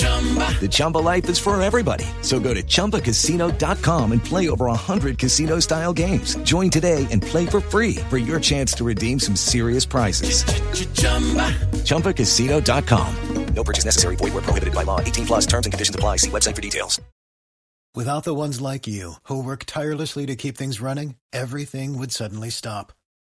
The Chumba life is for everybody. So go to ChumbaCasino.com and play over 100 casino style games. Join today and play for free for your chance to redeem some serious prizes. ChumbaCasino.com. No purchase necessary. Void where prohibited by law. 18 plus terms and conditions apply. See website for details. Without the ones like you who work tirelessly to keep things running, everything would suddenly stop.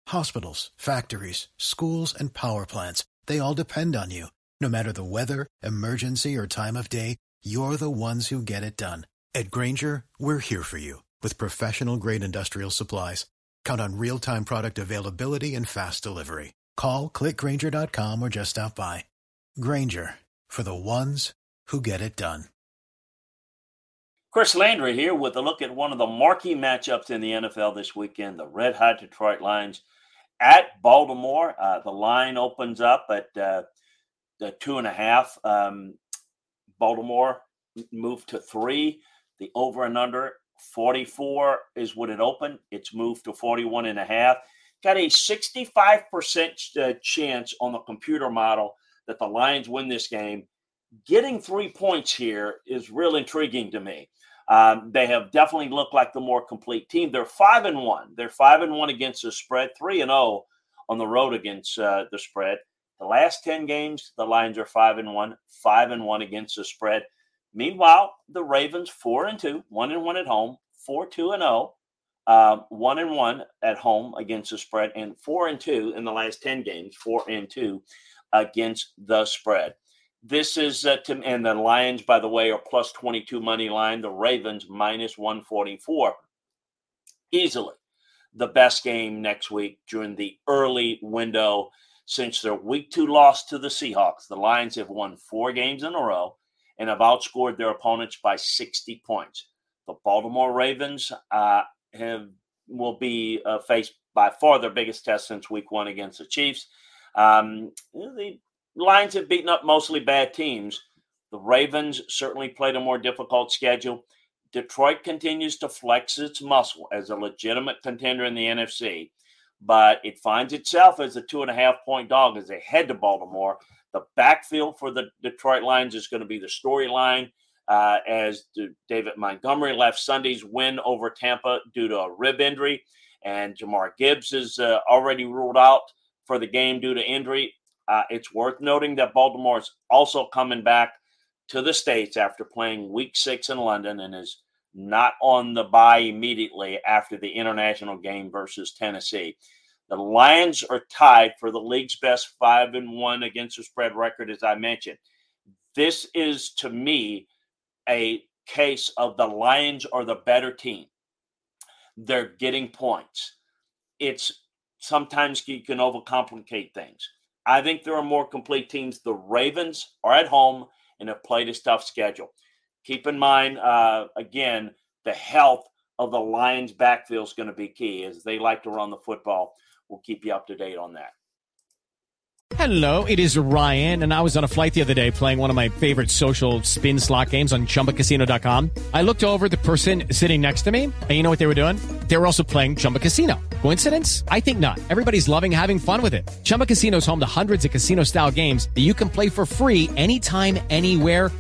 Hospitals, factories, schools, and power plants, they all depend on you. No matter the weather, emergency, or time of day, you're the ones who get it done. At Grainger, we're here for you with professional grade industrial supplies. Count on real time product availability and fast delivery. Call clickgrainger.com or just stop by. Grainger for the ones who get it done. Chris Landry here with a look at one of the marquee matchups in the NFL this weekend the Red Hot Detroit Lions at Baltimore. Uh, the line opens up at uh, the two and a half. Um, Baltimore moved to three. The over and under 44 is what it opened. It's moved to 41 and a half. Got a 65% uh, chance on the computer model that the Lions win this game. Getting three points here is real intriguing to me. Um, they have definitely looked like the more complete team. They're five and one. They're five and one against the spread, three and zero oh on the road against uh, the spread. The last 10 games, the Lions are 5 and 1, 5 and 1 against the spread. Meanwhile, the Ravens 4 and 2, 1 and 1 at home, 4 2 and 0, uh, 1 and 1 at home against the spread, and 4 and 2 in the last 10 games, 4 and 2 against the spread. This is, uh, to, and the Lions, by the way, are plus 22 money line, the Ravens minus 144. Easily the best game next week during the early window since their week two loss to the Seahawks, the Lions have won four games in a row and have outscored their opponents by 60 points. The Baltimore Ravens uh, have will be uh, faced by far their biggest test since week one against the Chiefs. Um, the Lions have beaten up mostly bad teams. The Ravens certainly played a more difficult schedule. Detroit continues to flex its muscle as a legitimate contender in the NFC but it finds itself as a two and a half point dog as they head to Baltimore. The backfield for the Detroit Lions is going to be the storyline. Uh, as David Montgomery left Sunday's win over Tampa due to a rib injury, and Jahmyr Gibbs is uh, already ruled out for the game due to injury. Uh, it's worth noting that Baltimore is also coming back to the States after playing week six in London and is not on the bye immediately after the international game versus Tennessee. The Lions are tied for the league's best five and one against the spread record, as I mentioned. This is to me a case of the Lions are the better team. They're getting points. It's sometimes you can overcomplicate things. I think there are more complete teams. The Ravens are at home and have played a tough schedule keep in mind, uh, again, the health of the Lions' backfield is going to be key as they like to run the football. We'll keep you up to date on that. Hello, it is Ryan, and I was on a flight the other day playing one of my favorite social spin slot games on chumbacasino.com. I looked over the person sitting next to me, and you know what they were doing? They were also playing Chumba Casino. Coincidence? I think not. Everybody's loving having fun with it. Chumba Casino is home to hundreds of casino style games that you can play for free anytime, anywhere,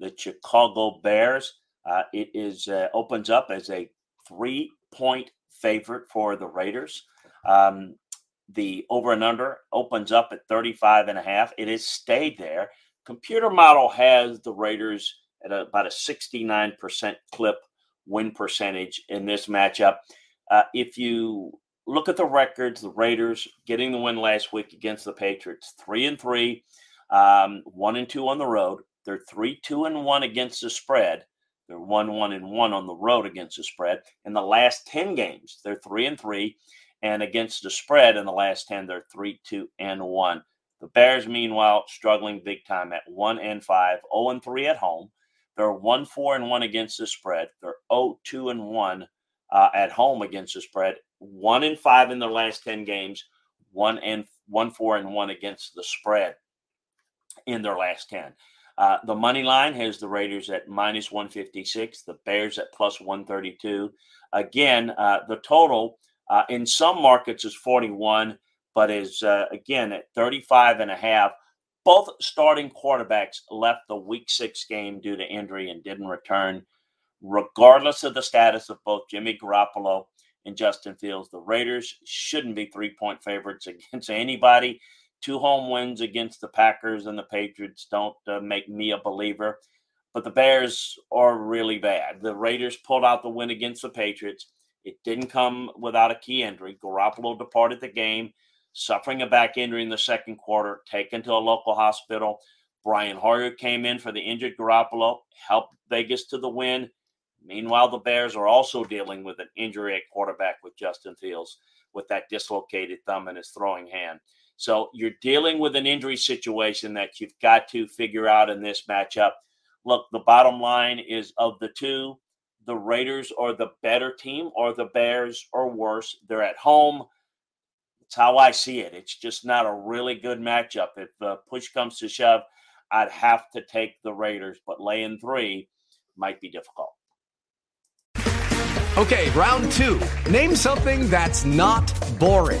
the Chicago Bears. Uh, it is uh, opens up as a three point favorite for the Raiders. Um, the over and under opens up at 35 and a half. It has stayed there. Computer model has the Raiders at a, about a 69% clip win percentage in this matchup. Uh, if you look at the records, the Raiders getting the win last week against the Patriots, three and three, um, one and two on the road. They're three, two, and one against the spread. They're one, one, and one on the road against the spread. In the last 10 games, they're three and three. And against the spread in the last 10, they're three, two, and one. The Bears, meanwhile, struggling big time at one and five, 0 and three at home. They're one, four, and one against the spread. They're 0, two, and one uh, at home against the spread. One and five in their last 10 games, one and one, four, and one against the spread in their last 10. Uh, the money line has the Raiders at minus 156, the Bears at plus 132. Again, uh, the total uh, in some markets is 41, but is uh, again at 35 and a half. Both starting quarterbacks left the week six game due to injury and didn't return. Regardless of the status of both Jimmy Garoppolo and Justin Fields, the Raiders shouldn't be three point favorites against anybody two home wins against the Packers and the Patriots don't uh, make me a believer. But the Bears are really bad. The Raiders pulled out the win against the Patriots. It didn't come without a key injury. Garoppolo departed the game, suffering a back injury in the second quarter, taken to a local hospital. Brian Hoyer came in for the injured Garoppolo, helped Vegas to the win. Meanwhile, the Bears are also dealing with an injury at quarterback with Justin Fields with that dislocated thumb in his throwing hand. So you're dealing with an injury situation that you've got to figure out in this matchup. Look, the bottom line is of the two, the Raiders are the better team, or the Bears are worse. They're at home. That's how I see it. It's just not a really good matchup. If uh, push comes to shove, I'd have to take the Raiders, but laying three might be difficult. Okay, round two. Name something that's not boring.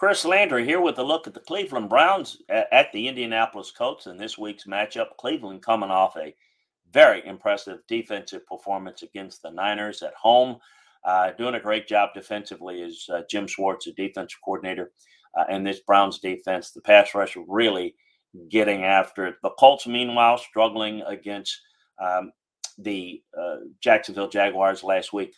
Chris Landry here with a look at the Cleveland Browns at the Indianapolis Colts in this week's matchup. Cleveland coming off a very impressive defensive performance against the Niners at home. Uh, doing a great job defensively is uh, Jim Schwartz, the defensive coordinator, uh, and this Browns defense. The pass rush really getting after it. The Colts, meanwhile, struggling against um, the uh, Jacksonville Jaguars last week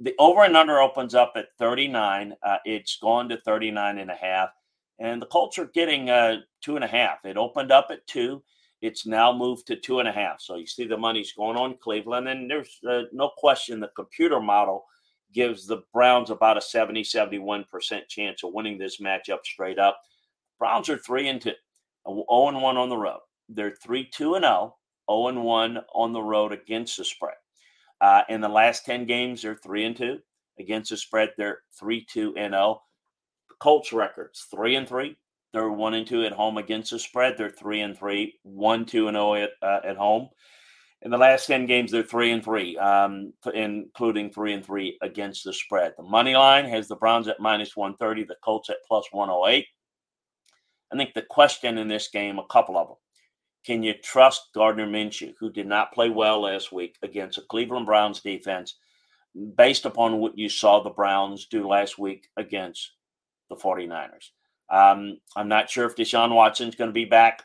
the over and under opens up at 39. Uh, it's gone to 39 and a half. And the Colts are getting uh, two and a half. It opened up at two. It's now moved to two and a half. So you see the money's going on Cleveland. And there's uh, no question the computer model gives the Browns about a 70, 71% chance of winning this matchup straight up. Browns are 3 and 2, 0 and 1 on the road. They're 3 2 and 0, 0 and 1 on the road against the spread. Uh, in the last 10 games, they're 3 and 2. Against the spread, they're 3 2 and 0. The Colts records 3 and 3. They're 1 and 2 at home against the spread. They're 3 and 3, 1 2 and 0 at, uh, at home. in the last 10 games, they're three and three, um, including three and three against the spread. The money line has the Browns at minus 130, the Colts at plus 108. I think the question in this game, a couple of them. Can you trust Gardner Minshew, who did not play well last week against a Cleveland Browns defense, based upon what you saw the Browns do last week against the 49ers? Um, I'm not sure if Deshaun Watson's going to be back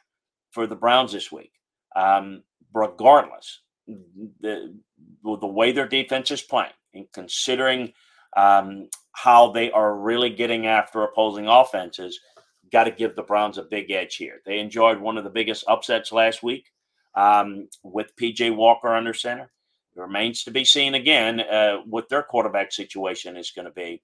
for the Browns this week. Um, regardless, the, the way their defense is playing, and considering um, how they are really getting after opposing offenses – got to give the Browns a big edge here. They enjoyed one of the biggest upsets last week um, with PJ Walker under center. It remains to be seen again uh, what their quarterback situation is going to be.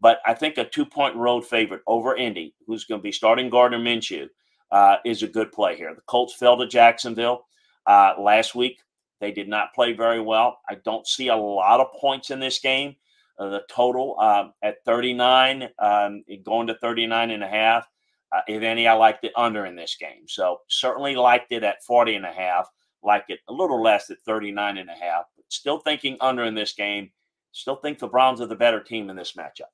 But I think a two point road favorite over Indy, who's going to be starting Gardner Minshew, uh, is a good play here. The Colts fell to Jacksonville uh, last week. They did not play very well. I don't see a lot of points in this game. Uh, the total uh, at 39, um, going to 39 and a half. Uh, if any, I liked it under in this game. So certainly liked it at 40 and a half, like it a little less at 39 and a half, but still thinking under in this game. Still think the Browns are the better team in this matchup.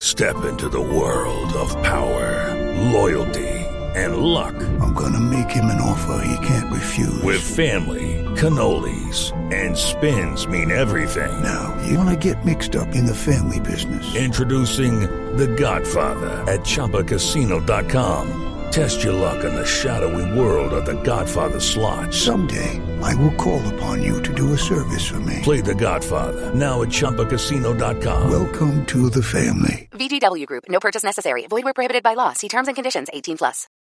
Step into the world of power, loyalty, and luck. I'm going to make him an offer he can't refuse. With family, cannolis, and spins mean everything. Now, you want to get mixed up in the family business. Introducing The Godfather at Chumbacasino.com. Test your luck in the shadowy world of The Godfather slot. Someday, I will call upon you to do a service for me. Play The Godfather now at Chumbacasino.com. Welcome to the family. VGW Group. No purchase necessary. Void where prohibited by law. See terms and conditions. 18 plus.